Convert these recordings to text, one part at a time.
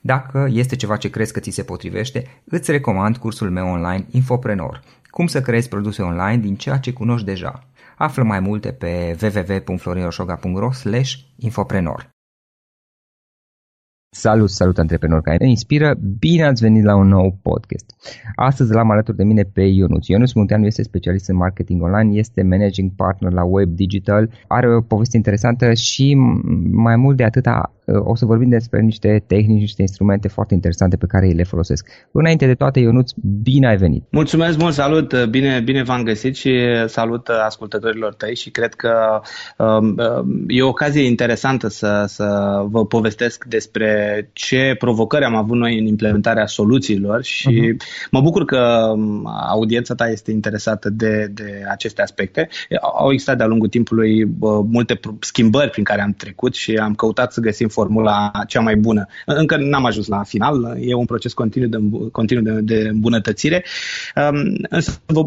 Dacă este ceva ce crezi că ți se potrivește, îți recomand cursul meu online Infoprenor. Cum să creezi produse online din ceea ce cunoști deja. Află mai multe pe www.florinosoga.ro infoprenor. Salut, salut antreprenori care ne inspiră, bine ați venit la un nou podcast. Astăzi l-am alături de mine pe Ionuț. Ionuț Munteanu este specialist în marketing online, este managing partner la Web Digital, are o poveste interesantă și mai mult de atâta o să vorbim despre niște tehnici, niște instrumente foarte interesante pe care le folosesc. Înainte de toate, Ionuț, bine ai venit! Mulțumesc mult, salut! Bine, bine v-am găsit și salut ascultătorilor tăi și cred că um, um, e o ocazie interesantă să, să vă povestesc despre ce provocări am avut noi în implementarea soluțiilor și uh-huh. mă bucur că um, audiența ta este interesată de, de aceste aspecte. Au existat de-a lungul timpului multe schimbări prin care am trecut și am căutat să găsim formula cea mai bună. Încă n-am ajuns la final, e un proces continuu de, continuu de, de îmbunătățire, um, însă vă,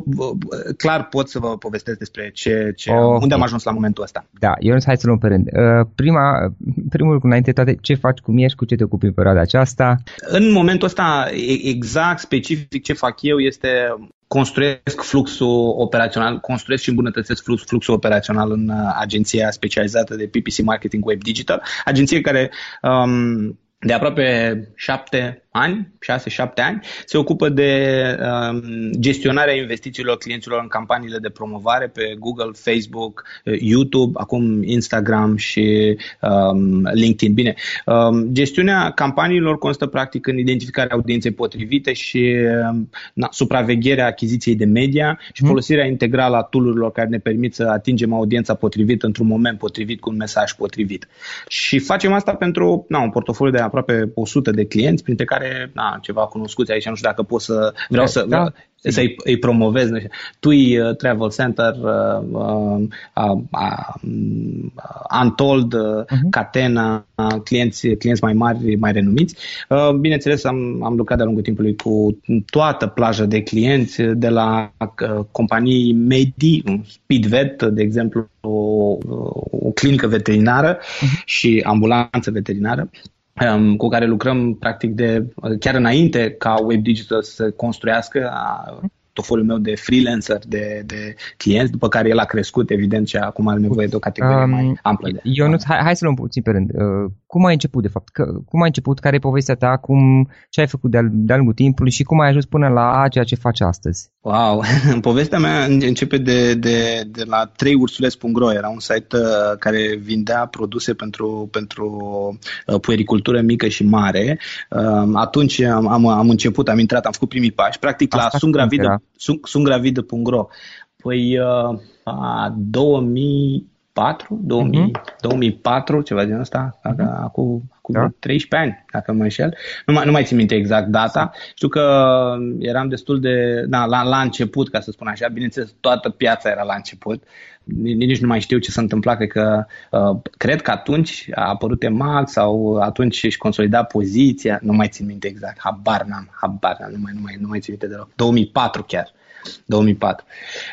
clar pot să vă povestesc despre ce, ce, okay. unde am ajuns la momentul ăsta. Da, eu hai să luăm pe rând. Uh, prima, primul lucru înainte toate, ce faci, cum ești, cu ce te ocupi în perioada aceasta? În momentul ăsta, exact, specific ce fac eu este construiesc fluxul operațional, construiesc și îmbunătățesc flux, fluxul operațional în uh, agenția specializată de PPC Marketing Web Digital, agenție care um, de aproape șapte ani, 6-7 ani, se ocupă de um, gestionarea investițiilor clienților în campaniile de promovare pe Google, Facebook, uh, YouTube, acum Instagram și um, LinkedIn. Bine, um, gestiunea campaniilor constă practic în identificarea audienței potrivite și um, na, supravegherea achiziției de media și mhm. folosirea integrală a tool care ne permit să atingem audiența potrivită într-un moment potrivit cu un mesaj potrivit. Și facem asta pentru na, un portofoliu de aproape 100 de clienți, printre care care, na, ceva cunoscuți aici, nu știu dacă pot să, vreau să, da. să-i îi promovez, nu știu, TUI uh, Travel Center, uh, uh, uh, Untold, uh, uh-huh. Catena, clienți, clienți mai mari, mai renumiți. Uh, bineînțeles, am, am lucrat de-a lungul timpului cu toată plaja de clienți, de la uh, companii medii, Speedvet, de exemplu, o, o clinică veterinară uh-huh. și ambulanță veterinară, Um, cu care lucrăm practic de chiar înainte ca Web Digital să construiască portofoliul meu de freelancer, de, de clienți, după care el a crescut, evident, și acum are nevoie de o categorie um, mai amplă. De... Ionuț, hai, hai să luăm puțin pe rând. Uh, cum ai început, de fapt? Că, cum ai început? Care e povestea ta? Cum, ce ai făcut de-a, de lungul timpului și cum ai ajuns până la ceea ce faci astăzi? Wow! Povestea mea începe de, de, de la 3ursules.ro. Era un site uh, care vindea produse pentru, pentru uh, puericultură mică și mare. Uh, atunci am, am, am început, am intrat, am făcut primii pași. Practic Asta la sunt gravid, sunt, sunt gravid.ro. Păi, uh, 2000 2004, 2000, uh-huh. 2004, ceva din ăsta, uh-huh. acum, acum da. 13 ani, dacă mă înșel. Nu mai, nu mai țin minte exact data. Știu că eram destul de, da, la, la început, ca să spun așa, bineînțeles, toată piața era la început. Nici nu mai știu ce s-a întâmplat, cred că, uh, cred că atunci a apărut EMAG sau atunci își consolida poziția, nu mai țin minte exact, habar n-am, habar n-am, nu mai, nu mai, nu mai țin minte deloc. 2004 chiar. 2004.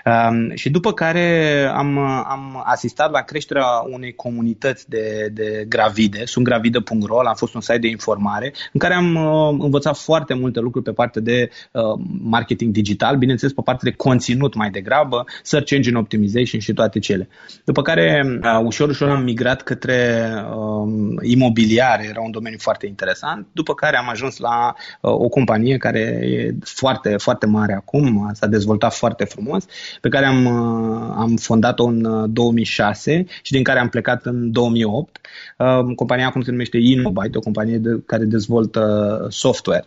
Um, și după care am, am asistat la creșterea unei comunități de, de gravide, sunt gravidă.ro, a fost un site de informare în care am uh, învățat foarte multe lucruri pe partea de uh, marketing digital, bineînțeles pe partea de conținut mai degrabă, search engine optimization și toate cele. După care uh, ușor, ușor am migrat către uh, imobiliare, era un domeniu foarte interesant, după care am ajuns la uh, o companie care e foarte, foarte mare acum, s-a dezvoltat foarte frumos, pe care am, uh, am fondat-o în 2006 uh, și din care am plecat în 2008. Uh, compania acum se numește Innobite, o companie de, care dezvoltă software.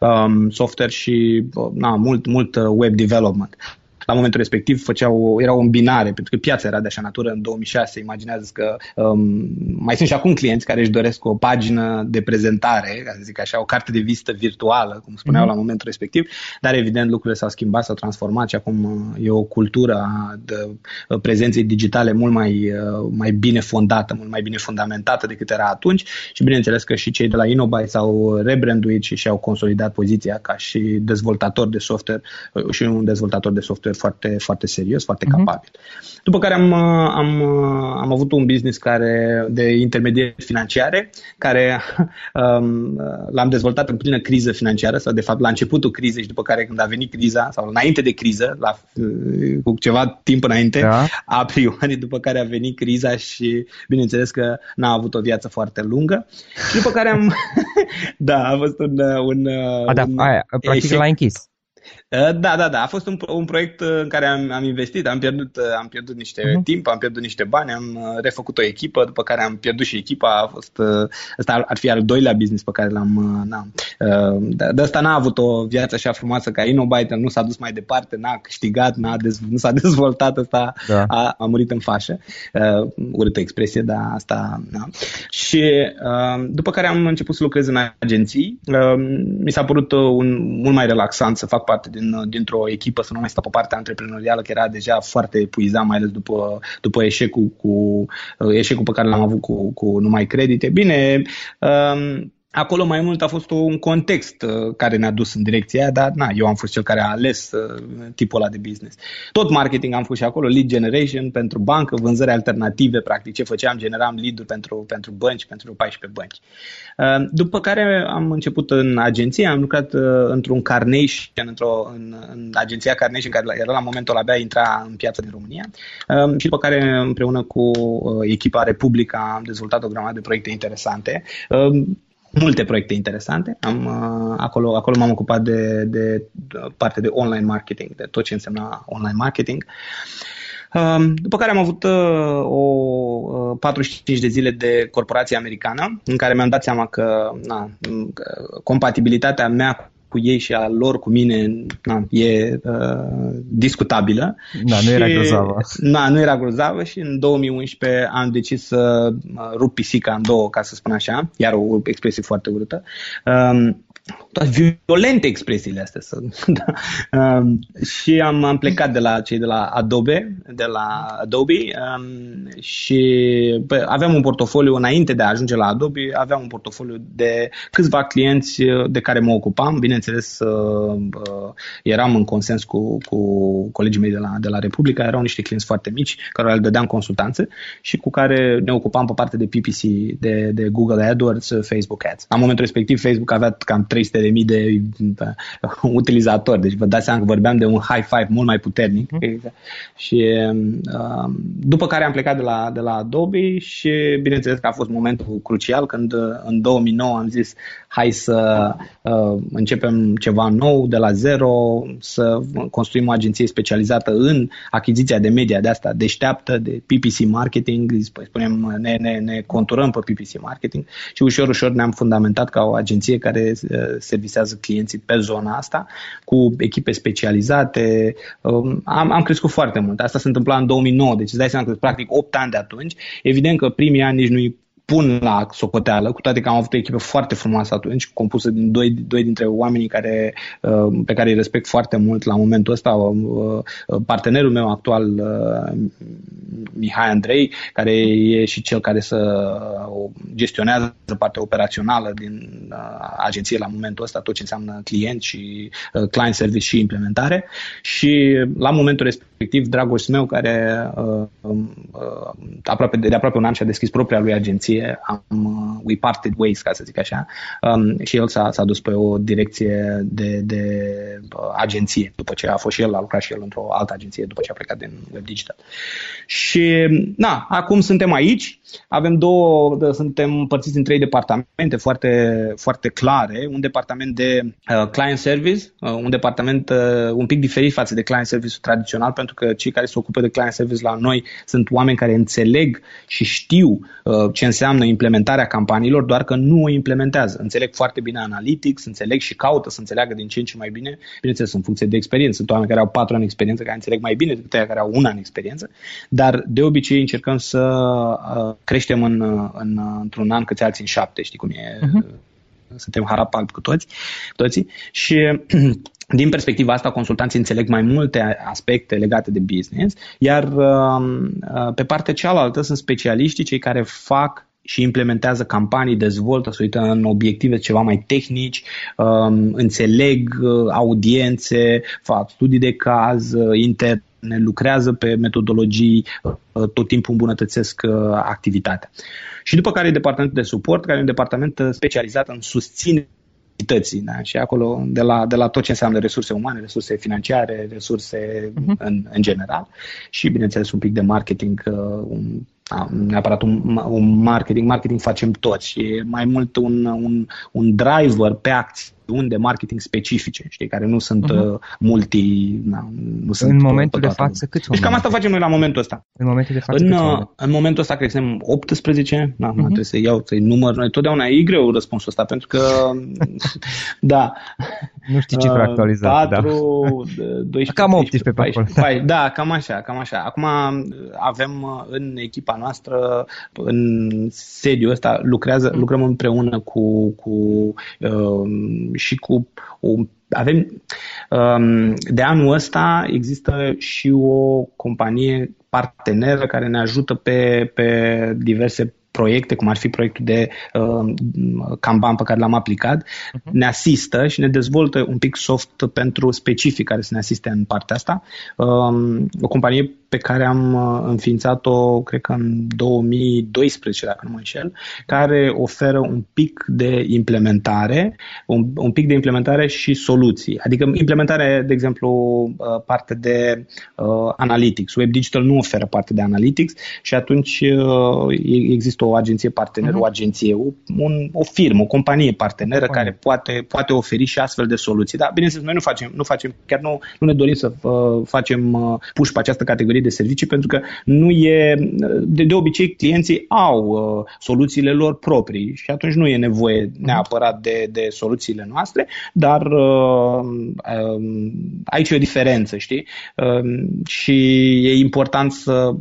Um, software și na, mult, mult web development la momentul respectiv făceau, era o îmbinare, pentru că piața era de așa natură în 2006. Imaginează că um, mai sunt și acum clienți care își doresc o pagină de prezentare, ca să zic așa, o carte de vizită virtuală, cum spuneau mm-hmm. la momentul respectiv, dar evident lucrurile s-au schimbat, s-au transformat și acum uh, e o cultură de uh, prezenței digitale mult mai, uh, mai bine fondată, mult mai bine fundamentată decât era atunci și bineînțeles că și cei de la Inobyte s-au rebranduit și și-au consolidat poziția ca și dezvoltator de software și un dezvoltator de software foarte, foarte serios, foarte uh-huh. capabil. După care am, am, am avut un business care de intermediari financiare, care um, l-am dezvoltat în plină criză financiară, sau de fapt la începutul crizei și după care când a venit criza, sau înainte de criză, la, cu ceva timp înainte, da. a priori, după care a venit criza și bineînțeles că n-a avut o viață foarte lungă. Și după care am... da, a fost un... un, a, da, un aia, practic l-a închis. Uh, da, da, da. A fost un, un proiect uh, în care am, am investit, am pierdut, uh, am pierdut niște uh-huh. timp, am pierdut niște bani, am refăcut o echipă, după care am pierdut și echipa. A fost, ăsta ar fi al doilea business pe care l-am... Na, de, de asta n-a avut o viață așa frumoasă ca Innobyte, nu s-a dus mai departe, n-a câștigat, n-a dez, nu s-a dezvoltat, asta da. a, a murit în fașă. Uh, urâtă expresie, dar asta... Na. Și uh, după care am început să lucrez în agenții, uh, mi s-a părut un, mult mai relaxant să fac parte din, dintr-o echipă, să nu mai stau pe partea antreprenorială, că era deja foarte epuizat, mai ales după, după eșecul, cu, eșecul pe care l-am avut cu, cu numai credite. Bine, um, Acolo mai mult a fost un context uh, care ne-a dus în direcția aia, dar na, eu am fost cel care a ales uh, tipul ăla de business. Tot marketing am fost și acolo, lead generation pentru bancă, vânzări alternative, practic ce făceam, generam lead-uri pentru, pentru bănci, pentru 14 bănci. Uh, după care am început în agenție, am lucrat într-un Carnation, într-o, în, în agenția Carnation, care era la momentul abia intra în piața din România și după care împreună cu echipa Republica am dezvoltat o grămadă de proiecte interesante multe proiecte interesante. Am, uh, acolo, acolo m-am ocupat de, de parte de online marketing, de tot ce însemna online marketing. Um, după care am avut uh, o 45 uh, de zile de corporație americană, în care mi-am dat seama că na, compatibilitatea mea cu ei și a lor cu mine na, e uh, discutabilă. Da, nu era grozavă. Na, nu era grozavă și în 2011 am decis să rup pisica în două, ca să spun așa, iar o expresie foarte urâtă. Um, toate violente expresiile astea sunt. da. um, și am, am plecat de la cei de la Adobe, de la Adobe um, și bă, aveam un portofoliu înainte de a ajunge la Adobe, aveam un portofoliu de câțiva clienți uh, de care mă ocupam, bineînțeles uh, uh, eram în consens cu, cu colegii mei de la, de la Republica, erau niște clienți foarte mici care le dădeam consultanțe și cu care ne ocupam pe parte de PPC, de, de Google AdWords, Facebook Ads. La momentul respectiv Facebook avea cam 3 300.000 de mii de da, utilizatori. Deci vă dați seama că vorbeam de un high five mult mai puternic. Mm-hmm. Și um, după care am plecat de la, de la Adobe și bineînțeles că a fost momentul crucial când uh, în 2009 am zis hai să uh, începem ceva nou de la zero, să construim o agenție specializată în achiziția de media de asta deșteaptă, de PPC marketing, spunem, ne, ne, ne conturăm pe PPC marketing și ușor, ușor ne-am fundamentat ca o agenție care uh, servisează clienții pe zona asta, cu echipe specializate. Um, am, am crescut foarte mult. Asta se întâmpla în 2009, deci îți dai seama că practic 8 ani de atunci. Evident că primii ani nici nu pun la socoteală, cu toate că am avut o echipă foarte frumoasă atunci, compusă din doi, doi dintre oamenii care, uh, pe care îi respect foarte mult la momentul ăsta. Uh, uh, partenerul meu actual, Mihai Andrei, care e și cel care să gestionează partea operațională din agenție la momentul ăsta, tot ce înseamnă client și client service și implementare. Și la momentul respectiv, Dragoș meu, care aproape, de aproape un an și-a deschis propria lui agenție, am, uh, we parted ways, ca să zic așa, um, și el s-a, s-a dus pe o direcție de, de uh, agenție, după ce a fost și el, a lucrat și el într-o altă agenție, după ce a plecat din Web Digital. Și, na, acum suntem aici, avem două, suntem împărțiți în trei departamente foarte, foarte clare, un departament de uh, client service, uh, un departament uh, un pic diferit față de client service tradițional, pentru că cei care se ocupă de client service la noi sunt oameni care înțeleg și știu uh, ce înseamnă înseamnă implementarea campaniilor, doar că nu o implementează. Înțeleg foarte bine Analytics, înțeleg și caută să înțeleagă din ce în ce mai bine, bineînțeles, în funcție de experiență. Sunt oameni care au patru ani experiență, care înțeleg mai bine decât cei care au un an experiență, dar de obicei încercăm să uh, creștem în, în, într-un an câți alții în șapte, știi cum e? Uh-huh. Suntem harapalp cu toți, toții. Și din perspectiva asta, consultanții înțeleg mai multe aspecte legate de business, iar uh, uh, pe partea cealaltă sunt specialiștii, cei care fac și implementează campanii, dezvoltă, se uită în obiective ceva mai tehnici, um, înțeleg uh, audiențe, fac studii de caz uh, interne, lucrează pe metodologii, uh, tot timpul îmbunătățesc activitatea. Și după care e departamentul de suport, care e un departament specializat în susținere da? și acolo de la, de la tot ce înseamnă resurse umane, resurse financiare, resurse uh-huh. în, în general și bineînțeles un pic de marketing, un neapărat un, un marketing, marketing facem toți, e mai mult un, un, un driver pe acții acțiuni de marketing specifice, știi, care nu sunt uh-huh. multi... Na, nu sunt în momentul de față, câți Deci cam asta facem noi la momentul ăsta. În momentul de față, În, uh, în momentul ăsta, cred că suntem 18, na, uh-huh. trebuie să iau, să-i număr, noi totdeauna e greu răspunsul ăsta, pentru că, da. Nu știi cifra uh, actualizată, 4, da. 12, Cam 18 pe acolo. Da. da, cam așa, cam așa. Acum avem uh, în echipa noastră, în sediul ăsta, lucrează, lucrăm împreună cu, cu uh, și cu o avem um, de anul ăsta există și o companie parteneră care ne ajută pe, pe diverse proiecte, cum ar fi proiectul de uh, Kanban pe care l-am aplicat, uh-huh. ne asistă și ne dezvoltă un pic soft pentru specific care să ne asiste în partea asta. Um, o companie pe care am uh, înființat-o, cred că în 2012, dacă nu mă înșel, care oferă un pic de implementare, un, un pic de implementare și soluții. Adică implementare, de exemplu, uh, parte de uh, analytics. Web Digital nu oferă parte de analytics și atunci uh, există o agenție partener, uh-huh. o agenție, un, o firmă, o companie parteneră uh-huh. care poate, poate oferi și astfel de soluții. Dar, bineînțeles, noi nu facem, nu facem chiar nu, nu ne dorim să uh, facem uh, push pe această categorie categorii de servicii pentru că nu e, de, de obicei clienții au uh, soluțiile lor proprii și atunci nu e nevoie neapărat de, de soluțiile noastre, dar uh, uh, aici e o diferență, știi? Uh, și e important să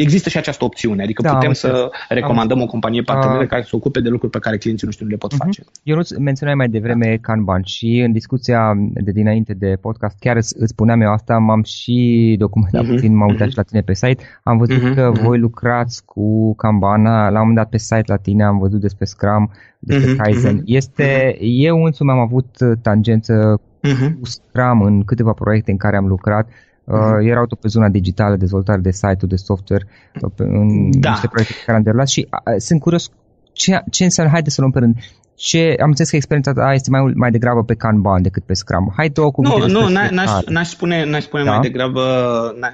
există și această opțiune, adică da, putem să recomandăm am, o companie parteneră care se ocupe de lucruri pe care clienții noștri nu le pot uh-huh. face. Eu nu menționai mai devreme da. Kanban și în discuția de dinainte de podcast chiar îți, îți spuneam eu asta, m-am și documentat uh-huh. puțin, m-am uitat uh-huh. și la tine pe site, am văzut uh-huh. că uh-huh. voi lucrați cu Kanban, la un moment dat pe site la tine am văzut despre Scrum, despre uh-huh. Kaizen. Este, uh-huh. eu însumi am avut tangență uh-huh. cu Scrum în câteva proiecte în care am lucrat Uh, erau tot pe zona digitală, dezvoltare de site-uri, de software, uh, în da. niște proiecte pe care am derulat și uh, sunt curios ce, ce înseamnă, haide să luăm pe rând, ce, am înțeles că experiența ta este mai, mai degrabă pe Kanban decât pe Scrum. Hai două cuvinte Nu, nu, n-aș, n-aș spune, n-aș spune da? mai degrabă,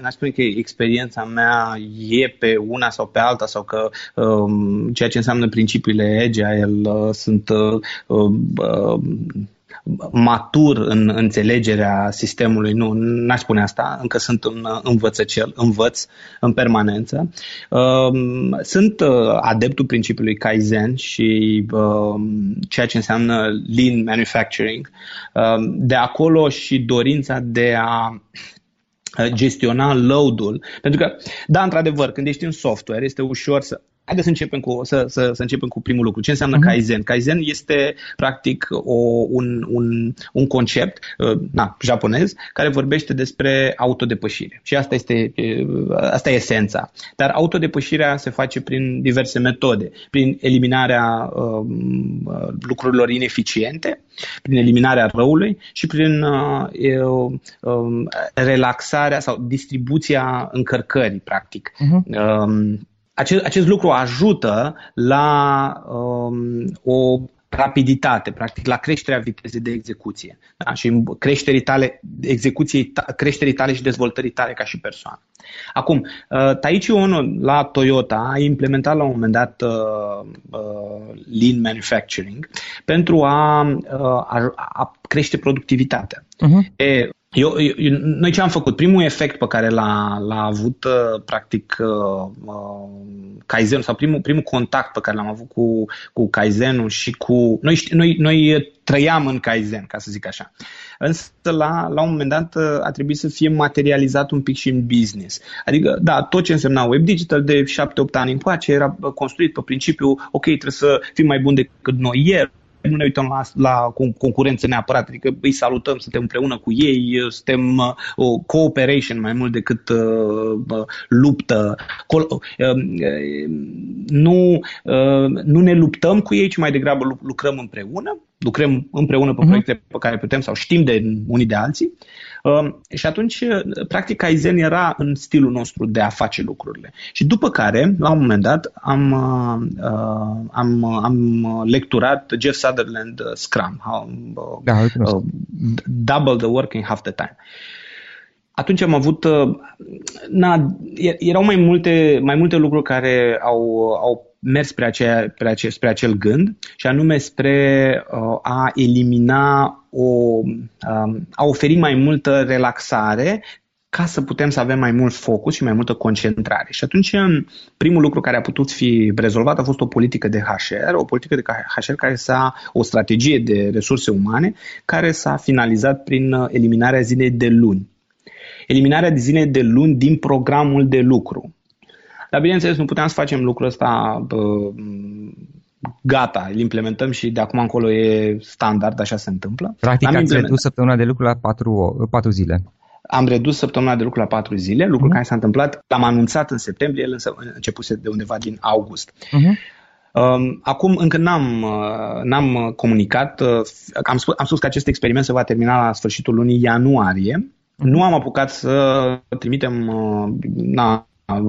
n-aș spune că experiența mea e pe una sau pe alta sau că um, ceea ce înseamnă principiile Agile uh, sunt uh, uh, matur în înțelegerea sistemului. Nu, n-aș spune asta, încă sunt un învățăcel, învăț în permanență. Um, sunt uh, adeptul principiului Kaizen și um, ceea ce înseamnă lean manufacturing. Um, de acolo și dorința de a gestiona load-ul. Pentru că, da, într-adevăr, când ești în software, este ușor să Haideți să începem cu, să, să, să începem cu primul lucru. Ce înseamnă uh-huh. Kaizen? Kaizen este practic o, un, un, un concept uh, na, japonez care vorbește despre autodepășire. Și asta este, asta e esența. Dar autodepășirea se face prin diverse metode. Prin eliminarea um, uh, lucrurilor ineficiente, prin eliminarea răului și prin uh, uh, relaxarea sau distribuția încărcării, practic. Uh-huh. Uh, acest, acest lucru ajută la um, o rapiditate, practic, la creșterea vitezei de execuție da? și creșterii tale, execuției, creșterii tale și dezvoltării tale ca și persoană. Acum, uh, Taichi Ono la Toyota a implementat la un moment dat uh, uh, Lean Manufacturing pentru a, uh, a, a crește productivitatea. Uh-huh. E, eu, eu, noi ce am făcut? Primul efect pe care l-a, l-a avut, uh, practic, uh, uh, Kaizen sau primul, primul contact pe care l-am avut cu, cu Kaizenul și cu... Noi, noi, noi trăiam în Kaizen, ca să zic așa. Însă, la, la un moment dat, uh, a trebuit să fie materializat un pic și în business. Adică, da, tot ce însemna web digital de 7-8 ani încoace era construit pe principiu, ok, trebuie să fim mai buni decât noi ieri, nu ne uităm la, la concurență neapărat, adică îi salutăm, suntem împreună cu ei, suntem uh, o cooperation mai mult decât uh, uh luptă. Col- uh, uh, nu, uh, nu ne luptăm cu ei, ci mai degrabă lucrăm împreună, lucrăm împreună pe uh-huh. proiecte pe care putem sau știm de unii de alții. Uh, și atunci, practic, Kaizen era în stilul nostru de a face lucrurile. Și după care, la un moment dat, am, uh, am, am lecturat Jeff Sutherland uh, Scrum, how, uh, da, uh, Double the work in half the time. Atunci am avut, uh, na, erau mai multe, mai multe lucruri care au, au mers spre, aceea, spre, ace, spre acel gând și anume spre uh, a elimina, o, uh, a oferi mai multă relaxare ca să putem să avem mai mult focus și mai multă concentrare. Și atunci primul lucru care a putut fi rezolvat a fost o politică de HR, o politică de HR care s-a, o strategie de resurse umane care s-a finalizat prin uh, eliminarea zilei de luni. Eliminarea de zilei de luni din programul de lucru. Dar bineînțeles, nu puteam să facem lucrul ăsta gata, îl implementăm și de acum încolo e standard, așa se întâmplă. Practic ați redus săptămâna de lucru la patru, patru zile. Am redus săptămâna de lucru la patru zile, lucru uh-huh. care s-a întâmplat, l-am anunțat în septembrie, el însă începuse de undeva din august. Uh-huh. Acum încă n-am, uh, n-am comunicat, uh, am spus, am spus că acest experiment se va termina la sfârșitul lunii ianuarie. Uh-huh. Nu am apucat să trimitem uh, na,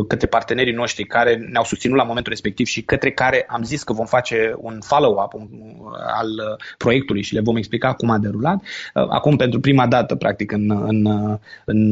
către partenerii noștri care ne-au susținut la momentul respectiv și către care am zis că vom face un follow-up al uh, proiectului și le vom explica cum a derulat. Uh, acum, pentru prima dată, practic, în, în, în,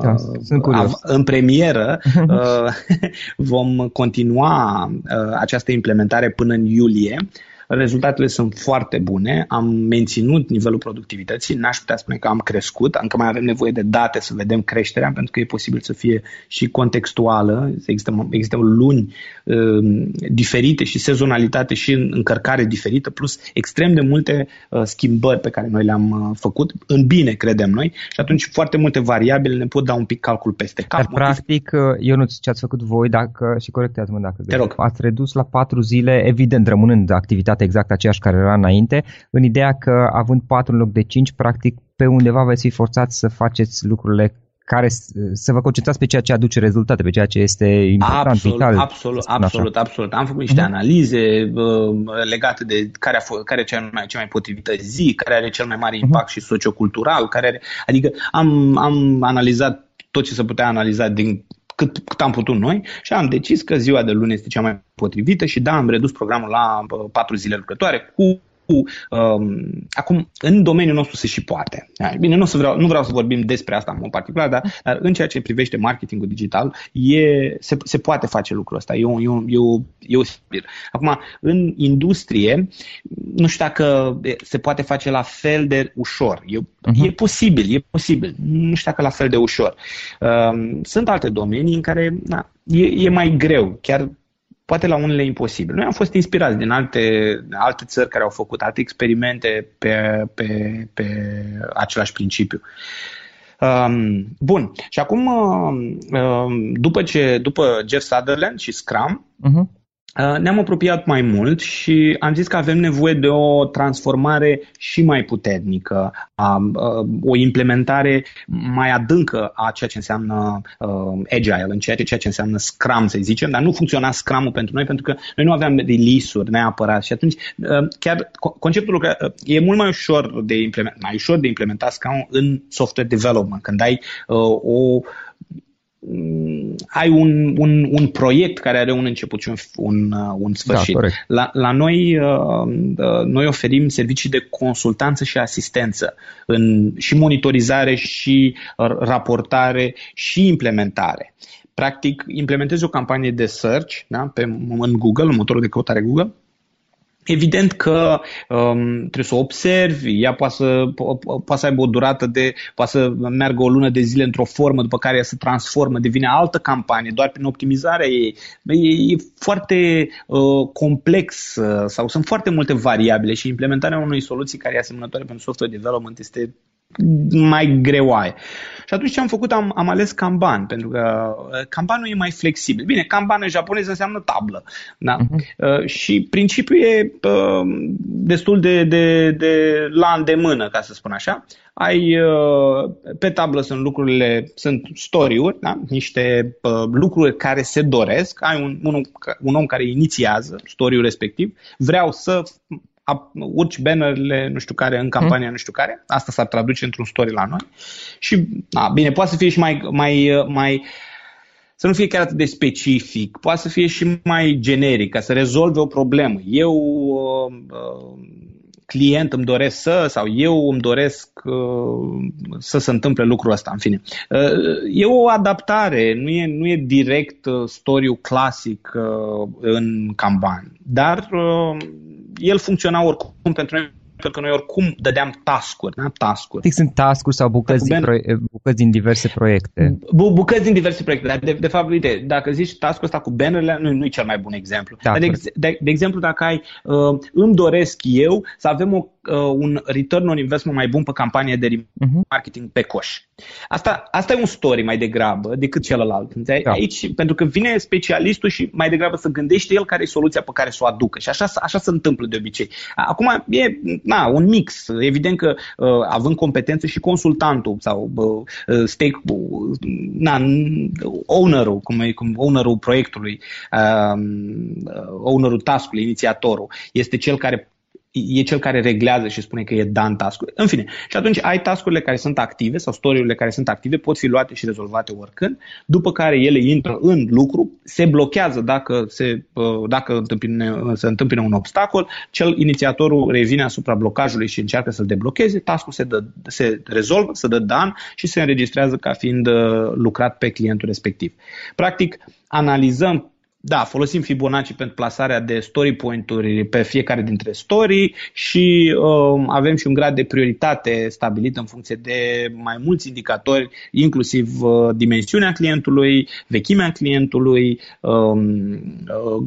da, în, în premieră, vom continua această implementare până în iulie. Rezultatele sunt foarte bune, am menținut nivelul productivității, n-aș putea spune că am crescut, încă mai avem nevoie de date să vedem creșterea, pentru că e posibil să fie și contextuală, există, există luni uh, diferite și sezonalitate și încărcare diferită, plus extrem de multe uh, schimbări pe care noi le-am uh, făcut, în bine credem noi, și atunci foarte multe variabile ne pot da un pic calcul peste cap. Dar practic, eu nu ce ați făcut voi, dacă, și corectează-mă dacă Te rog. ați redus la patru zile, evident rămânând activitatea calitate exact aceeași care era înainte, în ideea că având 4 în loc de 5, practic pe undeva veți fi forțați să faceți lucrurile care să vă concentrați pe ceea ce aduce rezultate, pe ceea ce este important, absolut, vital. Absolut, absolut, așa. absolut. Am făcut niște uh-huh. analize uh, legate de care, a f- care e cea mai, cea mai potrivită zi, care are cel mai mare mhm. impact uh-huh. și sociocultural, care are, adică am, am analizat tot ce se putea analiza din cât, cât am putut noi și am decis că ziua de luni este cea mai potrivită și da, am redus programul la patru zile lucrătoare cu um, acum, în domeniul nostru se și poate. Bine, nu, să vreau, nu vreau să vorbim despre asta în mod particular, dar, dar în ceea ce privește marketingul digital, e, se, se poate face lucrul ăsta. Eu, eu, eu, eu sper. Acum, în industrie, nu știu dacă se poate face la fel de ușor. E, uh-huh. e posibil, e posibil. Nu știu dacă la fel de ușor. Um, sunt alte domenii în care na, e, e mai greu. Chiar poate la unele imposibil. Noi am fost inspirați din alte, alte țări care au făcut alte experimente pe, pe, pe același principiu. Um, bun, și acum, um, după, ce, după Jeff Sutherland și Scrum, uh-huh. Uh, ne-am apropiat mai mult și am zis că avem nevoie de o transformare și mai puternică, o implementare mai adâncă a ceea ce înseamnă uh, agile, în ceea ce, ceea ce înseamnă Scrum, să zicem, dar nu funcționa Scrum-ul pentru noi pentru că noi nu aveam release-uri neapărat și atunci uh, chiar conceptul că e mult mai ușor de implementat, mai ușor de implementat Scrum în software development, când ai o Mm, ai un, un, un proiect care are un început și un, un, uh, un sfârșit. Da, la, la noi, uh, uh, noi oferim servicii de consultanță și asistență în și monitorizare și raportare și implementare. Practic, implementezi o campanie de search da, pe, în Google, în motorul de căutare Google, Evident că um, trebuie să o observi, ea poate să, po- poate să aibă o durată de, poate să meargă o lună de zile într-o formă, după care ea se transformă, devine altă campanie, doar prin optimizarea ei. E, e foarte uh, complex uh, sau sunt foarte multe variabile și implementarea unei soluții care e asemănătoare pentru software development este mai greoaie. Și atunci ce am făcut? Am, am ales Kanban, pentru că uh, Kanbanul e mai flexibil. Bine, Kanban în japonez înseamnă tablă. Da? Uh-huh. Uh, și principiul e uh, destul de, de, de la îndemână, ca să spun așa. Ai, uh, pe tablă sunt lucrurile, sunt story-uri, da? niște uh, lucruri care se doresc. Ai un, un, un om care inițiază story-ul respectiv. Vreau să urci bannerele nu știu care în campania mm. nu știu care. Asta s-ar traduce într-un story la noi. Și, na, bine, poate să fie și mai, mai, mai să nu fie chiar atât de specific, poate să fie și mai generic, ca să rezolve o problemă. Eu uh, uh, client îmi doresc să, sau eu îmi doresc uh, să se întâmple lucrul ăsta, în fine. Uh, e o adaptare, nu e, nu e direct uh, story clasic uh, în Kanban, dar uh, el funcționa oricum pentru noi pentru că noi oricum dădeam task-uri, da? task-uri. Sunt task-uri sau bucăți din, proie- bucăți din diverse proiecte. Bu- bucăți din diverse proiecte, dar de, de fapt, uite, dacă zici task-ul ăsta cu bannerele, nu, nu e cel mai bun exemplu. Da, dar de, de, de exemplu, dacă ai, uh, îmi doresc eu să avem o uh, un return on investment mai bun pe campanie de uh-huh. marketing pe coș. Asta, asta e un story mai degrabă decât celălalt. Da. Aici, pentru că vine specialistul și mai degrabă să gândește el care e soluția pe care să o aducă. Și așa, așa se întâmplă de obicei. Acum e na, un mix. Evident că uh, având competențe și consultantul sau uh, stake, uh, na, ownerul, cum e, cum ownerul proiectului, uh, ownerul task-ului, inițiatorul, este cel care e cel care reglează și spune că e done task În fine, și atunci ai tascurile care sunt active sau storiurile care sunt active, pot fi luate și rezolvate oricând, după care ele intră în lucru, se blochează dacă se, uh, dacă întâmpine, se întâmpină un obstacol, cel inițiatorul revine asupra blocajului și încearcă să-l deblocheze, taskul se, dă, se rezolvă, se dă done și se înregistrează ca fiind uh, lucrat pe clientul respectiv. Practic, analizăm da, folosim Fibonacci pentru plasarea de story point-uri pe fiecare dintre story și uh, avem și un grad de prioritate stabilit în funcție de mai mulți indicatori, inclusiv uh, dimensiunea clientului, vechimea clientului, um,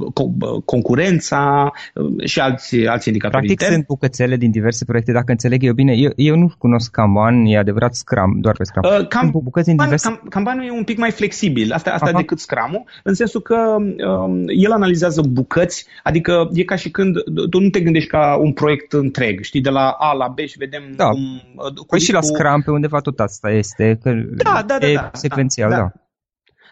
uh, concurența uh, și alți, alți indicatori. Practic interni. sunt bucățele din diverse proiecte, dacă înțeleg eu bine. Eu, eu nu cunosc Kanban, e adevărat Scrum, doar pe Scrum. Uh, cam, bucăți din diverse... Cam, Kanban e un pic mai flexibil, asta, asta decât Scrum-ul, în sensul că Um, el analizează bucăți, adică e ca și când tu nu te gândești ca un proiect întreg, știi, de la A la B și vedem da. cum... Uh, păi și la Scrum pe undeva tot asta este, că da, da, da, e da, secvențial, da. da.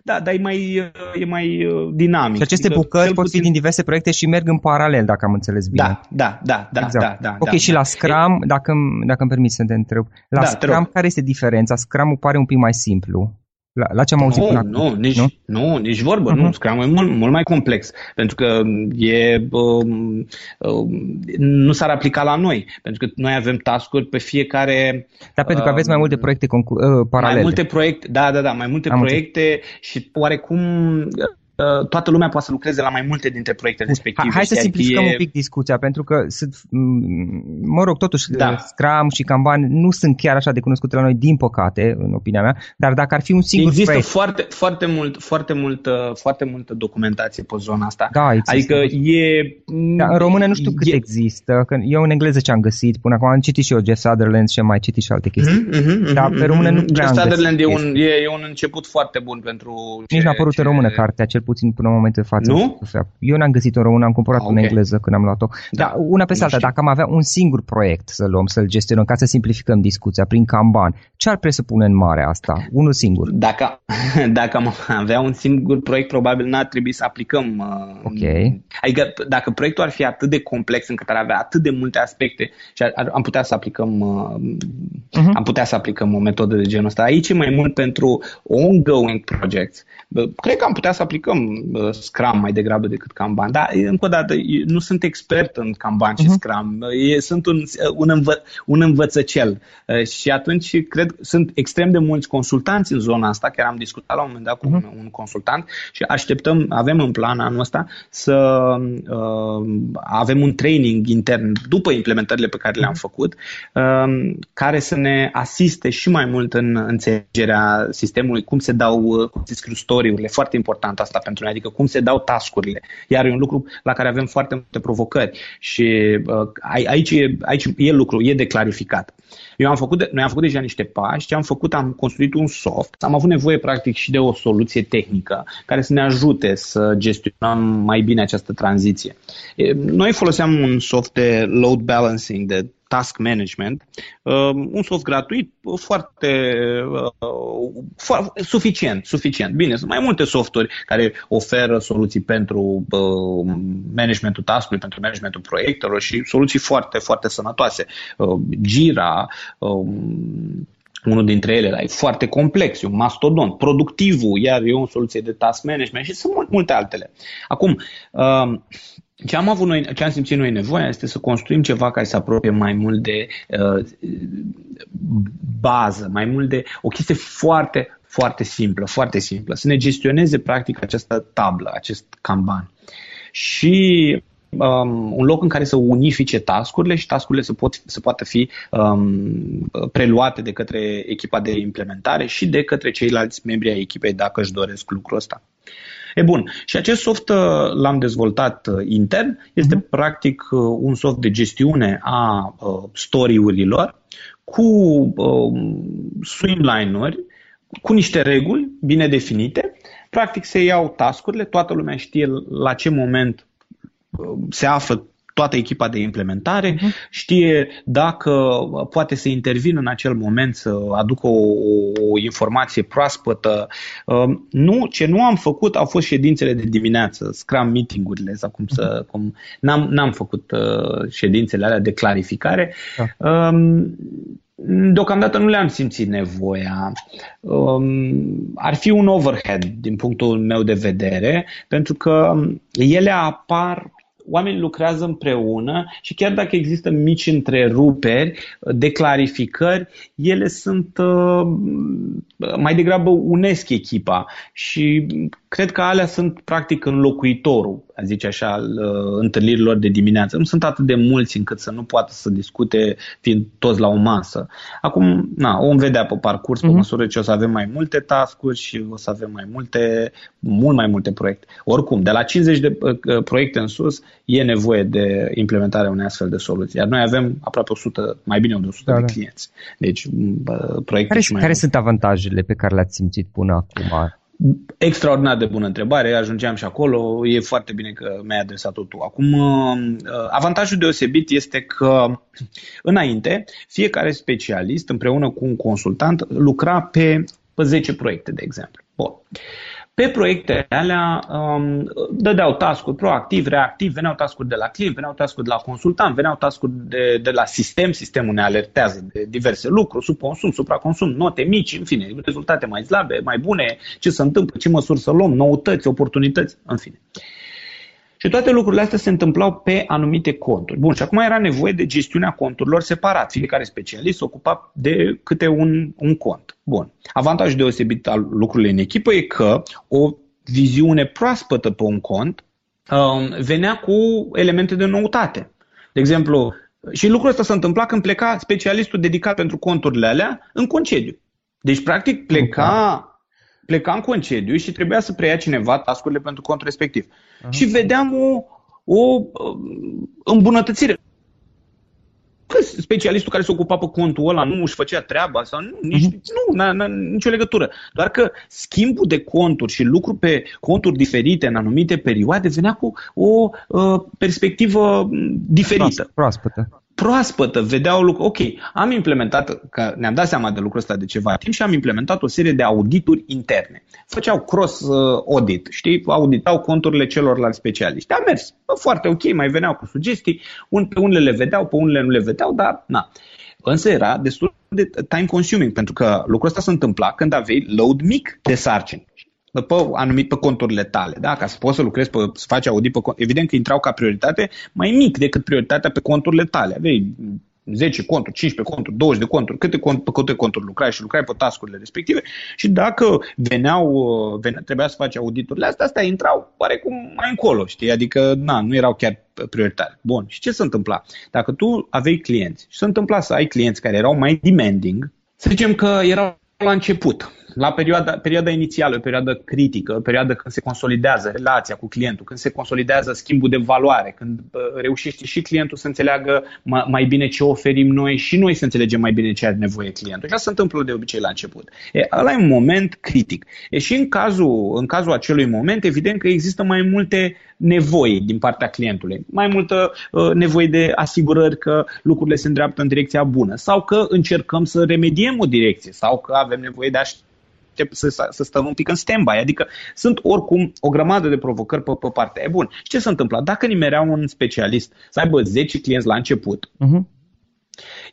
Da, dar e mai, e mai uh, dinamic. Și aceste adică bucăți pot fi din diverse proiecte și merg în paralel, dacă am înțeles bine. Da, da, da, da. Exact. da, da ok, da, și da. la Scrum, dacă, dacă îmi permis să te întreb, la da, Scrum care este diferența? Scrum-ul pare un pic mai simplu. La, la ce am auzit nu, până nu, acum? nici, nu? nu, nici vorbă, uh-huh. nu. Scrum e mult, mult mai complex, pentru că e, um, um, nu s-ar aplica la noi, pentru că noi avem task-uri pe fiecare... Dar pentru că aveți mai multe proiecte concu- uh, paralele. Mai multe proiecte, da, da, da, mai multe am proiecte înțeleg. și oarecum Uh, toată lumea poate să lucreze la mai multe dintre proiectele respective. Hai să simplificăm e... un pic discuția, pentru că sunt, mă rog, totuși da. Scrum și Kanban nu sunt chiar așa de cunoscute la noi, din păcate, în opinia mea, dar dacă ar fi un singur Există proiect... foarte, foarte, mult, foarte, multă, foarte multă documentație pe zona asta. Da, există. Adică e... Da, în română nu știu cât e... există, că eu în engleză ce am găsit, până acum am citit și eu Jeff Sutherland și am mai citit și alte chestii, mm-hmm, mm-hmm, dar pe română nu prea Jeff Sutherland e un, e, e un început foarte bun pentru... Nici n-a apărut ce... în română cartea, cel puțin până în momentul de față. Nu? Eu n-am găsit în română, am cumpărat okay. în engleză când am luat-o. Da. Dar una pe alta, dacă am avea un singur proiect să luăm, să-l gestionăm, ca să simplificăm discuția prin Kanban, ce ar presupune în mare asta? Unul singur. Dacă, dacă am avea un singur proiect, probabil n-ar trebui să aplicăm. Uh, ok. Adică dacă proiectul ar fi atât de complex încât ar avea atât de multe aspecte și ar, ar, am putea să aplicăm uh, uh-huh. am putea să aplicăm o metodă de genul ăsta. Aici e mai mult pentru ongoing projects. Cred că am putea să aplicăm Scrum mai degrabă decât Kanban. Dar, încă o dată, nu sunt expert în Kanban și uh-huh. Scrum. E, sunt un, un, învă, un învățăcel. Și atunci, cred, sunt extrem de mulți consultanți în zona asta. Chiar am discutat la un moment dat cu uh-huh. un, un consultant și așteptăm, avem în plan anul ăsta să uh, avem un training intern după implementările pe care le-am uh-huh. făcut, uh, care să ne asiste și mai mult în înțelegerea sistemului, cum se dau, cum se scriu story-urile. Foarte important asta pentru noi, adică cum se dau tascurile. Iar e un lucru la care avem foarte multe provocări și uh, aici, e, aici e lucru, e de clarificat. Eu am făcut de, noi am făcut deja niște pași, ce am făcut, am construit un soft, am avut nevoie practic și de o soluție tehnică care să ne ajute să gestionăm mai bine această tranziție. Noi foloseam un soft de load balancing, de task management, um, un soft gratuit foarte, uh, foarte suficient, suficient. Bine, sunt mai multe softuri care oferă soluții pentru uh, managementul task pentru managementul proiectelor și soluții foarte, foarte sănătoase. Uh, Gira, um, unul dintre ele, dar e foarte complex, e un mastodon. Productivul, iar e o soluție de task management și sunt multe altele. Acum, um, ce am avut noi, ce am simțit noi nevoia este să construim ceva care să apropie mai mult de uh, bază, mai mult de o chestie foarte, foarte simplă, foarte simplă. Să ne gestioneze practic această tablă, acest Kanban. Și um, un loc în care să unifice tascurile și tascurile să, pot, să poată fi um, preluate de către echipa de implementare și de către ceilalți membri ai echipei dacă își doresc lucrul ăsta. E bun. Și acest soft uh, l-am dezvoltat uh, intern. Este uh-huh. practic uh, un soft de gestiune a story-urilor cu uh, swimline-uri, cu niște reguli bine definite. Practic se iau tascurile, toată lumea știe la ce moment se află toată echipa de implementare, uh-huh. știe dacă poate să intervină în acel moment să aducă o, o informație proaspătă. Um, nu, ce nu am făcut au fost ședințele de dimineață, Scrum meeting-urile, sau cum să, uh-huh. cum, n-am, n-am făcut uh, ședințele alea de clarificare. Uh. Deocamdată nu le-am simțit nevoia. Um, ar fi un overhead din punctul meu de vedere, pentru că ele apar oamenii lucrează împreună și chiar dacă există mici întreruperi de clarificări, ele sunt uh, mai degrabă unesc echipa și cred că alea sunt practic înlocuitorul, a zice așa, al uh, întâlnirilor de dimineață. Nu sunt atât de mulți încât să nu poată să discute fiind toți la o masă. Acum, na, o vom vedea pe parcurs, pe mm-hmm. măsură ce o să avem mai multe task-uri și o să avem mai multe, mult mai multe proiecte. Oricum, de la 50 de uh, uh, proiecte în sus, e nevoie de implementarea unei astfel de soluții. Iar noi avem aproape 100, mai bine de 100 da, de da. clienți. Deci, proiecte care, și mai care sunt avantajele pe care le-ați simțit până acum? Extraordinar de bună întrebare, ajungeam și acolo, e foarte bine că mi-ai adresat-o tu. Acum, uh, avantajul deosebit este că înainte, fiecare specialist împreună cu un consultant lucra pe, pe 10 proiecte, de exemplu. Bun. Pe proiectele alea um, dădeau task proactiv, reactiv, veneau task de la client, veneau task de la consultant, veneau task de, de la sistem, sistemul ne alertează de diverse lucruri, subconsum, supraconsum, note mici, în fine, rezultate mai slabe, mai bune, ce se întâmplă, ce măsuri să luăm, noutăți, oportunități, în fine. Și toate lucrurile astea se întâmplau pe anumite conturi. Bun, și acum era nevoie de gestiunea conturilor separat. Fiecare specialist se ocupa de câte un, un cont. Bun. Avantajul deosebit al lucrurilor în echipă e că o viziune proaspătă pe un cont um, venea cu elemente de noutate. De exemplu, și lucrul ăsta se întâmpla când pleca specialistul dedicat pentru conturile alea în concediu. Deci, practic, pleca pleca în concediu și trebuia să preia cineva tascurile pentru contul respectiv. Uh-huh. Și vedeam o, o um, îmbunătățire. Că specialistul care se ocupa pe contul ăla nu își făcea treaba sau nu, nici, uh-huh. nu n-a, n-a nicio legătură. Doar că schimbul de conturi și lucru pe conturi diferite în anumite perioade venea cu o uh, perspectivă diferită. Proaspătă proaspătă, vedeau lucru. Ok, am implementat, că ne-am dat seama de lucrul ăsta de ceva timp și am implementat o serie de audituri interne. Făceau cross-audit, uh, știi, auditau conturile celorlalți specialiști. A mers foarte ok, mai veneau cu sugestii, un, pe unele le vedeau, pe unele nu le vedeau, dar na. Însă era destul de time consuming, pentru că lucrul ăsta se întâmpla când aveai load mic de sarcini pe anumit pe conturile tale, da? ca să poți să lucrezi, pe, să faci audit pe Evident că intrau ca prioritate mai mic decât prioritatea pe conturile tale. Aveai 10 conturi, 15 conturi, 20 de conturi, câte, cont, pe câte conturi lucrai și lucrai pe tascurile respective și dacă veneau, vene, trebuia să faci auditurile astea, astea intrau oarecum mai încolo, știi? Adică, na, nu erau chiar prioritare. Bun, și ce se întâmpla? Dacă tu aveai clienți și se întâmpla să ai clienți care erau mai demanding, să zicem că erau la început, la perioada, perioada inițială, o perioadă critică, o perioadă când se consolidează relația cu clientul, când se consolidează schimbul de valoare, când reușește și clientul să înțeleagă mai bine ce oferim noi și noi să înțelegem mai bine ce are nevoie clientul. Așa se întâmplă de obicei la început. E, ăla e un moment critic. E, și în cazul, în cazul acelui moment, evident că există mai multe nevoi din partea clientului, mai multă uh, nevoie de asigurări că lucrurile se îndreaptă în direcția bună sau că încercăm să remediem o direcție sau că avem nevoie de a să, să stăm un pic în stand-by. Adică sunt oricum o grămadă de provocări pe, pe partea e bun. Și ce se întâmplă? Dacă nimerea un specialist să aibă 10 clienți la început, uh-huh.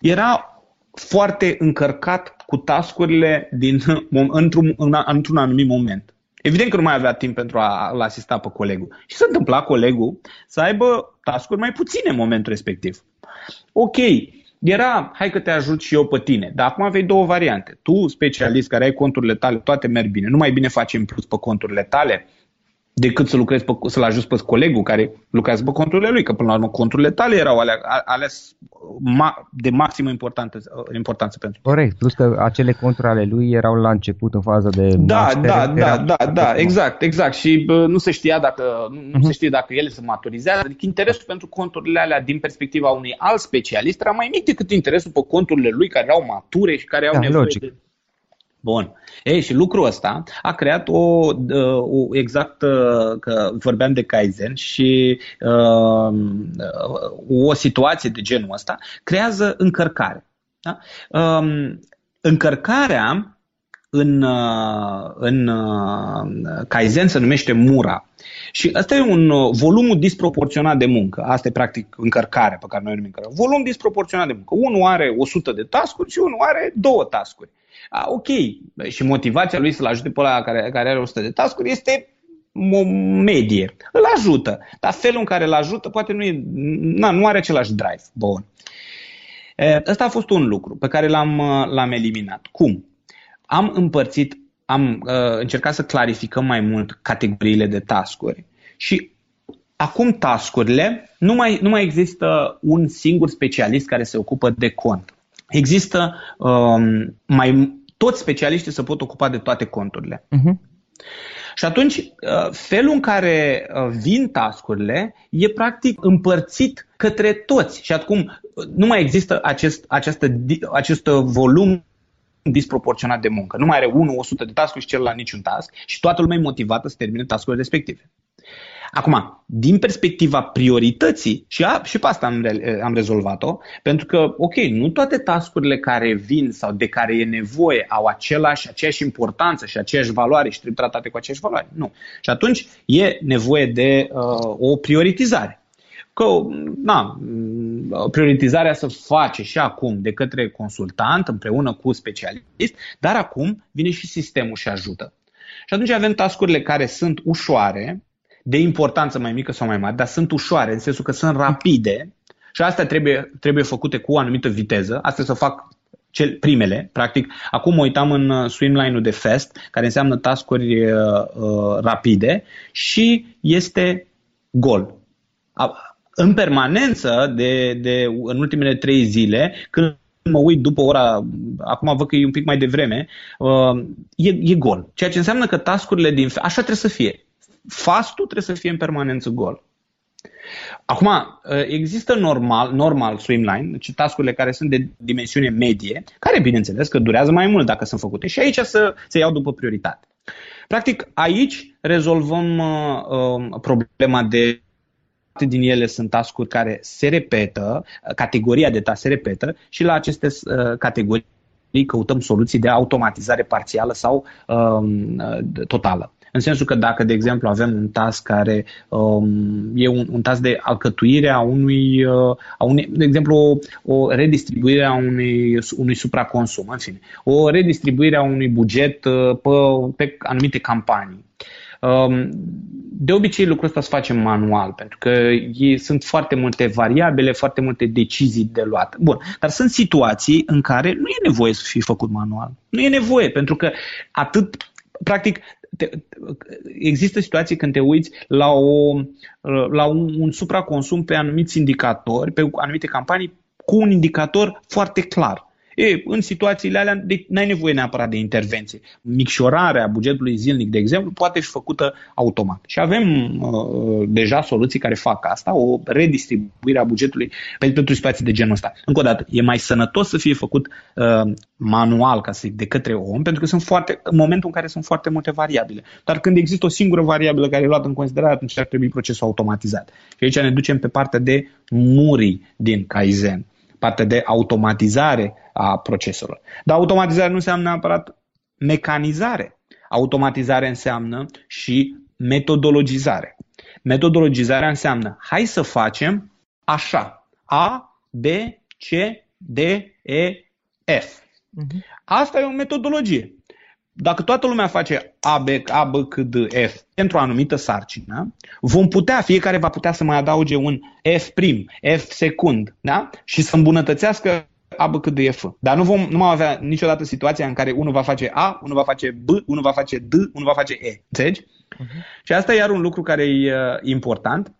era foarte încărcat cu tascurile din, într-un, într-un anumit moment. Evident că nu mai avea timp pentru a-l asista pe colegul. Și se întâmpla colegul să aibă tascuri mai puține în momentul respectiv. Ok, era, hai că te ajut și eu pe tine. Dar acum aveai două variante. Tu, specialist care ai conturile tale, toate merg bine. Nu mai bine faci în plus pe conturile tale decât să lucrezi pe, să-l ajuți pe colegul care lucrează pe conturile lui, că până la urmă conturile tale erau alea, ales ma, de maximă importanță, importanță pentru Corect, plus că acele conturi ale lui erau la început în fază de Da, master, da, da, da, da, exact, exact și bă, nu se știa dacă nu uh-huh. se știe dacă ele se maturizează, adică interesul pentru conturile alea din perspectiva unui alt specialist era mai mic decât interesul pe conturile lui care erau mature și care au da, nevoie logic. de Bun. Ei, și lucrul ăsta a creat o, o exact, uh, că vorbeam de Kaizen și uh, o situație de genul ăsta creează încărcare. Da? Um, încărcarea în, uh, în Kaizen se numește Mura. Și asta e un volum disproporționat de muncă. Asta e practic încărcarea pe care noi numim încărcare. Volum disproporționat de muncă. Unul are 100 de tascuri și unul are două tascuri. A, ok, și motivația lui să-l ajute pe ăla care, care are 100 de tascuri este o medie. Îl ajută, dar felul în care îl ajută poate nu, e, na, nu are același drive. Bun. Ăsta a fost un lucru pe care l-am, l-am eliminat. Cum? Am împărțit, am uh, încercat să clarificăm mai mult categoriile de tascuri și acum tascurile nu mai, nu mai există un singur specialist care se ocupă de cont. Există um, mai toți specialiștii se pot ocupa de toate conturile. Uh-huh. Și atunci, uh, felul în care uh, vin tascurile e practic împărțit către toți. Și acum uh, nu mai există acest, această, acest volum disproporționat de muncă. Nu mai are unul 100 de tascuri și celălalt niciun task și toată lumea e motivată să termine tascurile respective. Acum, din perspectiva priorității, și, a, și pe asta am, re, am rezolvat-o, pentru că, ok, nu toate tascurile care vin sau de care e nevoie au același, aceeași importanță și aceeași valoare și trebuie tratate cu aceeași valoare. Nu. Și atunci e nevoie de uh, o prioritizare. Că, na, prioritizarea se face și acum de către consultant împreună cu specialist, dar acum vine și sistemul și ajută. Și atunci avem tascurile care sunt ușoare, de importanță mai mică sau mai mare, dar sunt ușoare, în sensul că sunt rapide și astea trebuie, trebuie făcute cu o anumită viteză. Astea să fac cel, primele, practic. Acum mă uitam în uh, swimline-ul de FEST, care înseamnă tascuri uh, uh, rapide și este gol. În permanență, de, de, în ultimele trei zile, când mă uit după ora, acum văd că e un pic mai devreme, uh, e, e gol. Ceea ce înseamnă că tascurile din... Așa trebuie să fie fastul trebuie să fie în permanență gol. Acum, uh, există normal, normal swimline, deci tascurile care sunt de dimensiune medie, care bineînțeles că durează mai mult dacă sunt făcute și aici să se iau după prioritate. Practic, aici rezolvăm uh, uh, problema de din ele sunt tascuri care se repetă, categoria de task se repetă și la aceste uh, categorii căutăm soluții de automatizare parțială sau um, uh, totală. În sensul că dacă, de exemplu, avem un task care um, e un, un task de alcătuire a unui, uh, a unui de exemplu, o, o redistribuire a unui, unui supraconsum, în fine, o redistribuire a unui buget uh, pe, pe anumite campanii. Um, de obicei lucrul ăsta se face manual, pentru că e, sunt foarte multe variabile, foarte multe decizii de luat. Bun, dar sunt situații în care nu e nevoie să fie făcut manual. Nu e nevoie, pentru că atât, practic, te, există situații când te uiți la, o, la un, un supraconsum pe anumiți indicatori, pe anumite campanii, cu un indicator foarte clar. E, în situațiile alea de, n-ai nevoie neapărat de intervenție. Micșorarea bugetului zilnic, de exemplu, poate fi făcută automat. Și avem uh, deja soluții care fac asta, o redistribuire a bugetului pentru situații de genul ăsta. Încă o dată, e mai sănătos să fie făcut uh, manual, ca să zic, de către om, pentru că sunt foarte, în momentul în care sunt foarte multe variabile. Dar când există o singură variabilă care e luată în considerare, atunci ar trebui procesul automatizat. Și aici ne ducem pe partea de murii din Kaizen partea de automatizare a proceselor. Dar automatizare nu înseamnă neapărat mecanizare. Automatizare înseamnă și metodologizare. Metodologizarea înseamnă hai să facem așa. A, B, C, D, E, F. Mhm. Asta e o metodologie. Dacă toată lumea face A, B, A, B, C, D, F pentru o anumită sarcină, vom putea, fiecare va putea să mai adauge un F prim, F secund, da? Și să îmbunătățească A, B, C, D, F. Dar nu vom nu vom avea niciodată situația în care unul va face A, unul va face B, unul va face D, unul va face E. Înțelegi? Uh-huh. Și asta e iar un lucru care e uh, important.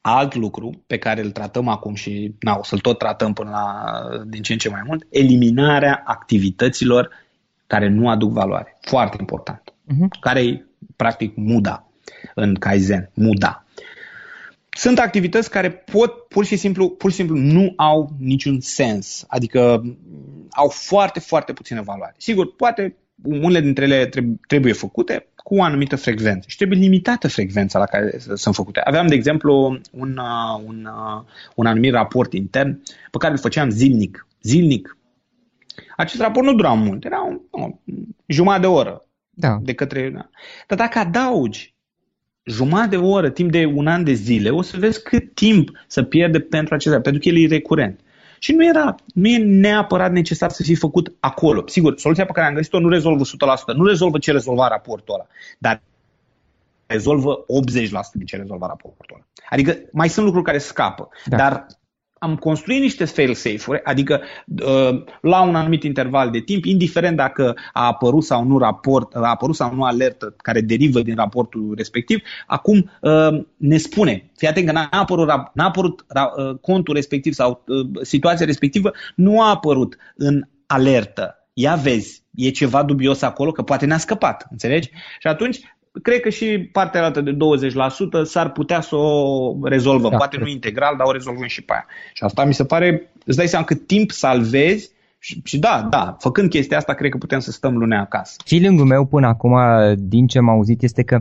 Alt lucru pe care îl tratăm acum și na, o să-l tot tratăm până la din ce în ce mai mult, eliminarea activităților care nu aduc valoare. Foarte important. Uh-huh. Care e, practic, muda în Kaizen. Muda. Sunt activități care pot pur și simplu, pur și simplu nu au niciun sens. Adică au foarte, foarte puțină valoare. Sigur, poate unele dintre ele trebuie făcute cu o anumită frecvență și trebuie limitată frecvența la care sunt făcute. Aveam, de exemplu, un, uh, un, uh, un anumit raport intern pe care îl făceam zilnic. Zilnic, acest raport nu dura mult, era un, o, jumătate de oră da. de către... Da. Dar dacă adaugi jumătate de oră, timp de un an de zile, o să vezi cât timp să pierde pentru acesta, pentru că el e recurent. Și nu era, nu e neapărat necesar să fie făcut acolo. Sigur, soluția pe care am găsit-o nu rezolvă 100%, nu rezolvă ce rezolva raportul ăla, dar rezolvă 80% din ce rezolva raportul ăla. Adică mai sunt lucruri care scapă, da. dar am construit niște fail-safe-uri, adică uh, la un anumit interval de timp, indiferent dacă a apărut sau nu raport, a apărut sau nu alertă care derivă din raportul respectiv, acum uh, ne spune, fii atent că n-a apărut, n-a apărut uh, contul respectiv sau situația respectivă, nu a apărut în alertă. Ia vezi, e ceva dubios acolo, că poate ne-a scăpat, înțelegi? Și atunci cred că și partea altă de 20% s-ar putea să o rezolvăm. Da, Poate cred. nu integral, dar o rezolvăm și pe aia. Și asta mi se pare, îți dai seama cât timp salvezi și, și da, da, făcând chestia asta, cred că putem să stăm lunea acasă. Feeling-ul meu până acum, din ce am auzit, este că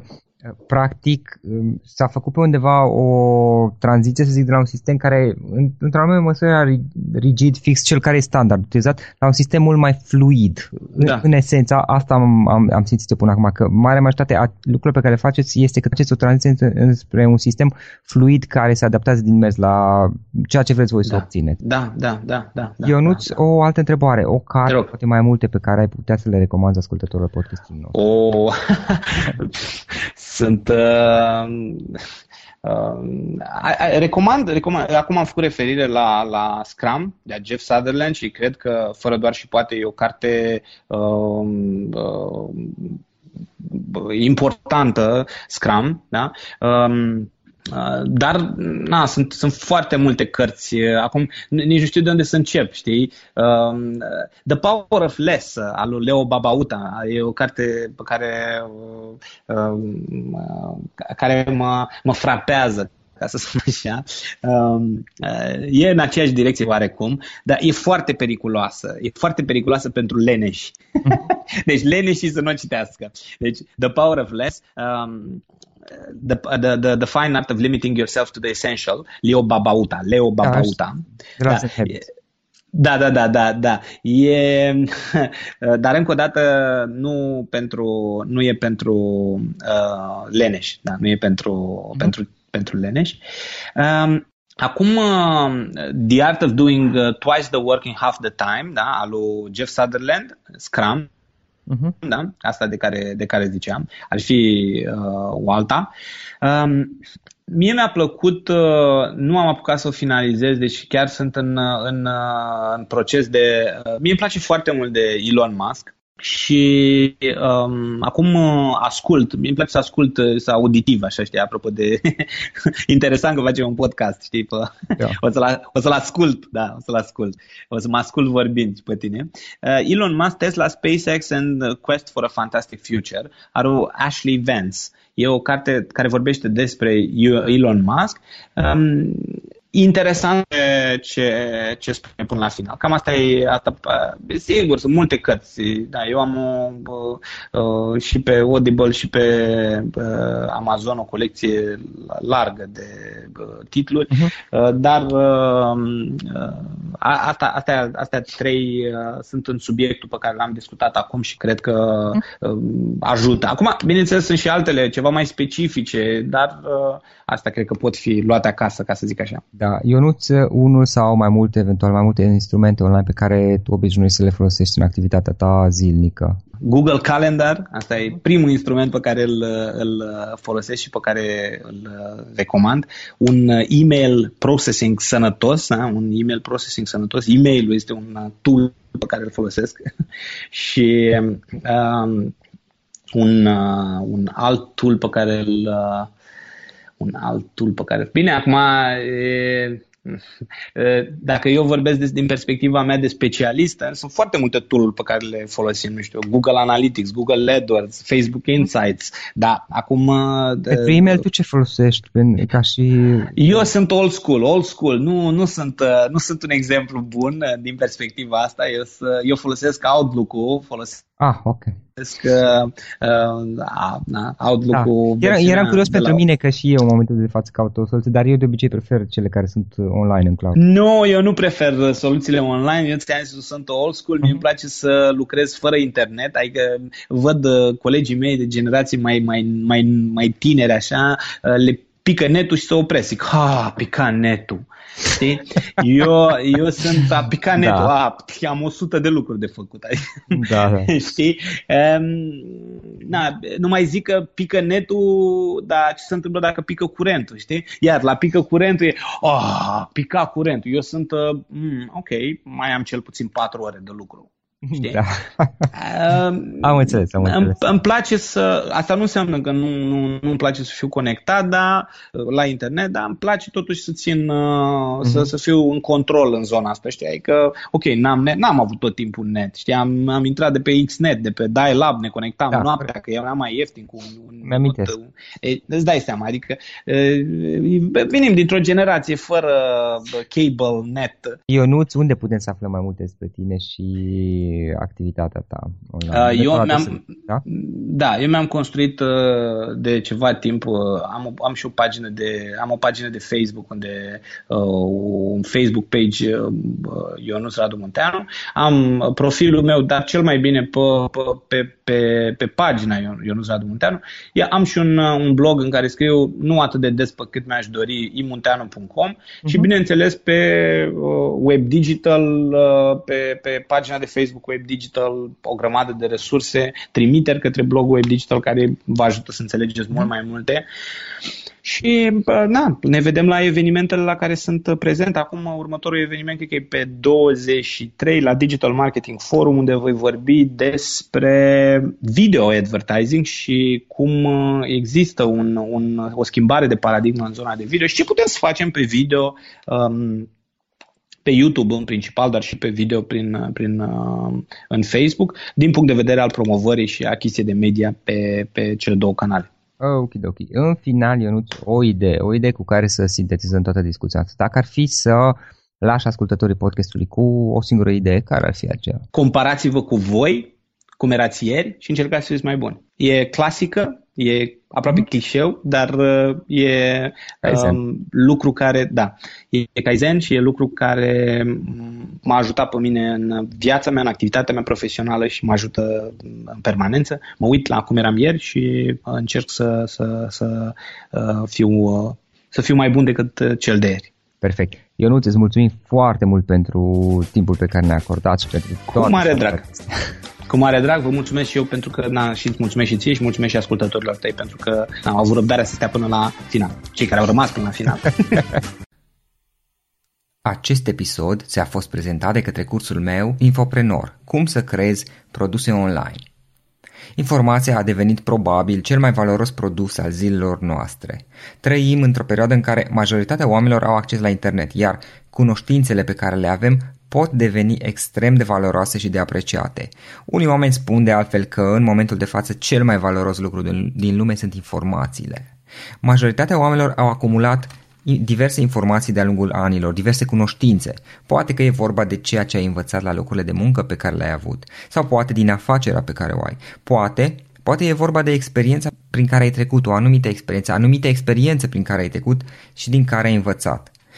practic s-a făcut pe undeva o tranziție, să zic, de la un sistem care, într-o anume măsură, era rigid, fix, cel care e standard utilizat, la un sistem mult mai fluid. Da. În, în esență, asta am, am, am simțit până acum, că marea majoritate a lucrurilor pe care le faceți este că faceți o tranziție spre un sistem fluid care se adaptează din mers la ceea ce vreți voi da. să obțineți. Da, da, da. da, da Eu nu-ți da, da. o altă întrebare, o carte, poate mai multe pe care ai putea să le recomanzi ascultătorilor podcastului nostru. O... Sunt... Uh, uh, recomand, recomand, acum am făcut referire la, la Scrum de Jeff Sutherland și cred că fără doar și poate e o carte uh, uh, importantă, Scrum, da? Uh, Uh, dar, na, sunt, sunt foarte multe cărți. Uh, acum, nici nu știu de unde să încep, știi? Um, The Power of Less al lui Leo Babauta e o carte pe care, uh, care mă, mă frapează ca să spun așa, um, e în aceeași direcție oarecum, dar e foarte periculoasă. E foarte periculoasă pentru leneși. deci leneșii să nu o citească. Deci The Power of Less um, the, the, the, the Fine Art of Limiting Yourself to the Essential, Leo Babauta. Leo Babauta. Da, da, da, da, da, da. E, dar încă o dată nu, pentru, nu e pentru uh, leneși, da, nu e pentru, mm-hmm. pentru, pentru leneși. Um, Acum, uh, The Art of Doing uh, Twice the Work in Half the Time, da, al lui Jeff Sutherland, Scrum, uh-huh. da? asta de care, de care ziceam, ar fi uh, o alta. Um, mie mi-a plăcut, uh, nu am apucat să o finalizez, deci chiar sunt în, în, uh, în proces de... Uh, mie îmi place foarte mult de Elon Musk și um, acum uh, ascult, mi place să ascult, uh, să auditiv, așa știi, apropo de interesant că facem un podcast, știi, pe... Da. o, să-l, o să-l ascult, da, o să-l ascult, o să mă ascult vorbind pe tine. Uh, Elon Musk, Tesla, SpaceX and Quest for a Fantastic Future, are o Ashley Vance. E o carte care vorbește despre Elon Musk. Um, interesant ce, ce spune până la final. Cam asta e, asta, sigur, sunt multe cărți. Da, eu am uh, și pe Audible și pe uh, Amazon o colecție largă de uh, titluri, uh-huh. dar uh, asta, astea, astea trei uh, sunt în subiectul pe care l-am discutat acum și cred că uh, ajută. Acum, bineînțeles, sunt și altele, ceva mai specifice, dar uh, asta cred că pot fi luate acasă, ca să zic așa. Da, Ionuț, unul sau mai multe, eventual mai multe instrumente online pe care tu obișnuiești să le folosești în activitatea ta zilnică? Google Calendar, asta e primul instrument pe care îl, îl folosesc și pe care îl recomand. Un email processing sănătos, da? un email processing sănătos. E-mailul este un tool pe care îl folosesc și um, un, uh, un alt tool pe care îl uh, un alt tool pe care... Bine, acum e, dacă eu vorbesc din perspectiva mea de specialist, sunt foarte multe tool pe care le folosim, nu știu, Google Analytics, Google AdWords, Facebook Insights, da, acum... De, pe email tu ce folosești? Ca și... Eu sunt old school, old school, nu, nu, sunt, nu sunt un exemplu bun din perspectiva asta, eu, eu folosesc Outlook-ul, folosesc Ah, ok. Că, uh, uh, Outlook-ul... Da. Era, eram curios pentru la... mine că și eu în momentul de față caut o soluție, dar eu de obicei prefer cele care sunt online în cloud. Nu, eu nu prefer soluțiile online, eu ți-am zis, sunt old school, uh-huh. mie îmi place să lucrez fără internet, adică văd uh, colegii mei de generații mai, mai, mai, mai tineri așa, uh, le pică netul și se opresc. Zic, ha, pica netul. Știi? Eu, eu sunt a pica netul, da. a, am 100 de lucruri de făcut. Da, da. Știi? Um, na, nu mai zic că pică netul, dar ce se întâmplă dacă pică curentul, știi? Iar la pică curentul e, oh, pica curentul. Eu sunt, uh, mm, ok, mai am cel puțin 4 ore de lucru. Știi? Da. am înțeles, am înțeles. Îmi, îmi place să... Asta nu înseamnă că nu, nu, nu îmi place să fiu conectat dar, la internet, dar îmi place totuși să țin, uh-huh. să, să fiu în control în zona asta, știi? Adică, ok, n-am, net, n-am avut tot timpul net, știi? Am, am intrat de pe XNet, de pe Dial-Up, ne conectam da, noaptea, corect. că era mai ieftin cu un... un Mi-amintesc. E, îți dai seama, adică e, venim dintr-o generație fără cable net. Ionuț, unde putem să aflăm mai multe despre tine și activitatea ta online? Uh, eu mi-am, să, da? da, eu mi-am construit uh, de ceva timp, uh, am, am și o pagină de, am o pagină de Facebook unde uh, un Facebook page uh, Ionuț Radu Munteanu, am profilul meu, dar cel mai bine pe, pe, pe, pe pagina Ionuț Radu Munteanu, eu am și un, uh, un blog în care scriu nu atât de des pe cât mi-aș dori, imunteanu.com uh-huh. și mhm. bineînțeles pe uh, web digital, uh, pe, pe pagina de Facebook Web Digital, o grămadă de resurse, trimiteri către blogul Web Digital care vă ajută să înțelegeți uh-huh. mult mai multe. Și, na, ne vedem la evenimentele la care sunt prezent. Acum, următorul eveniment, cred că e pe 23 la Digital Marketing Forum, unde voi vorbi despre video advertising și cum uh, există un, un, o schimbare de paradigmă în zona de video și ce putem să facem pe video um, pe YouTube în principal, dar și pe video prin, prin, uh, în Facebook, din punct de vedere al promovării și achiziției de media pe, pe cele două canale. Ok, ok. În final, eu nu o idee, o idee cu care să sintetizăm toată discuția asta. Dacă ar fi să lași ascultătorii podcastului cu o singură idee, care ar fi aceea? Comparați-vă cu voi, cum erați ieri și încercați să fiți mai buni. E clasică, E aproape clișeu, dar uh, e um, lucru care, da, e Kaizen și e lucru care m-a ajutat pe mine în viața mea, în activitatea mea profesională și mă ajută în permanență. Mă uit la cum eram ieri și încerc să, să, să, uh, fiu, uh, să fiu mai bun decât cel de ieri. Perfect. Eu nu îți mulțumim foarte mult pentru timpul pe care ne-ai acordat și pentru toate Cu mare drag. Cu mare drag, vă mulțumesc și eu pentru că, na, și îți mulțumesc și ție și mulțumesc și ascultătorilor tăi pentru că na, au avut răbdarea să stea până la final. Cei care au rămas până la final. Acest episod ți-a fost prezentat de către cursul meu Infoprenor, cum să creezi produse online. Informația a devenit probabil cel mai valoros produs al zilelor noastre. Trăim într-o perioadă în care majoritatea oamenilor au acces la internet, iar cunoștințele pe care le avem pot deveni extrem de valoroase și de apreciate. Unii oameni spun de altfel că în momentul de față cel mai valoros lucru din lume sunt informațiile. Majoritatea oamenilor au acumulat diverse informații de-a lungul anilor, diverse cunoștințe. Poate că e vorba de ceea ce ai învățat la locurile de muncă pe care le-ai avut, sau poate din afacerea pe care o ai. Poate, poate e vorba de experiența prin care ai trecut, o anumită experiență, anumite experiențe prin care ai trecut și din care ai învățat.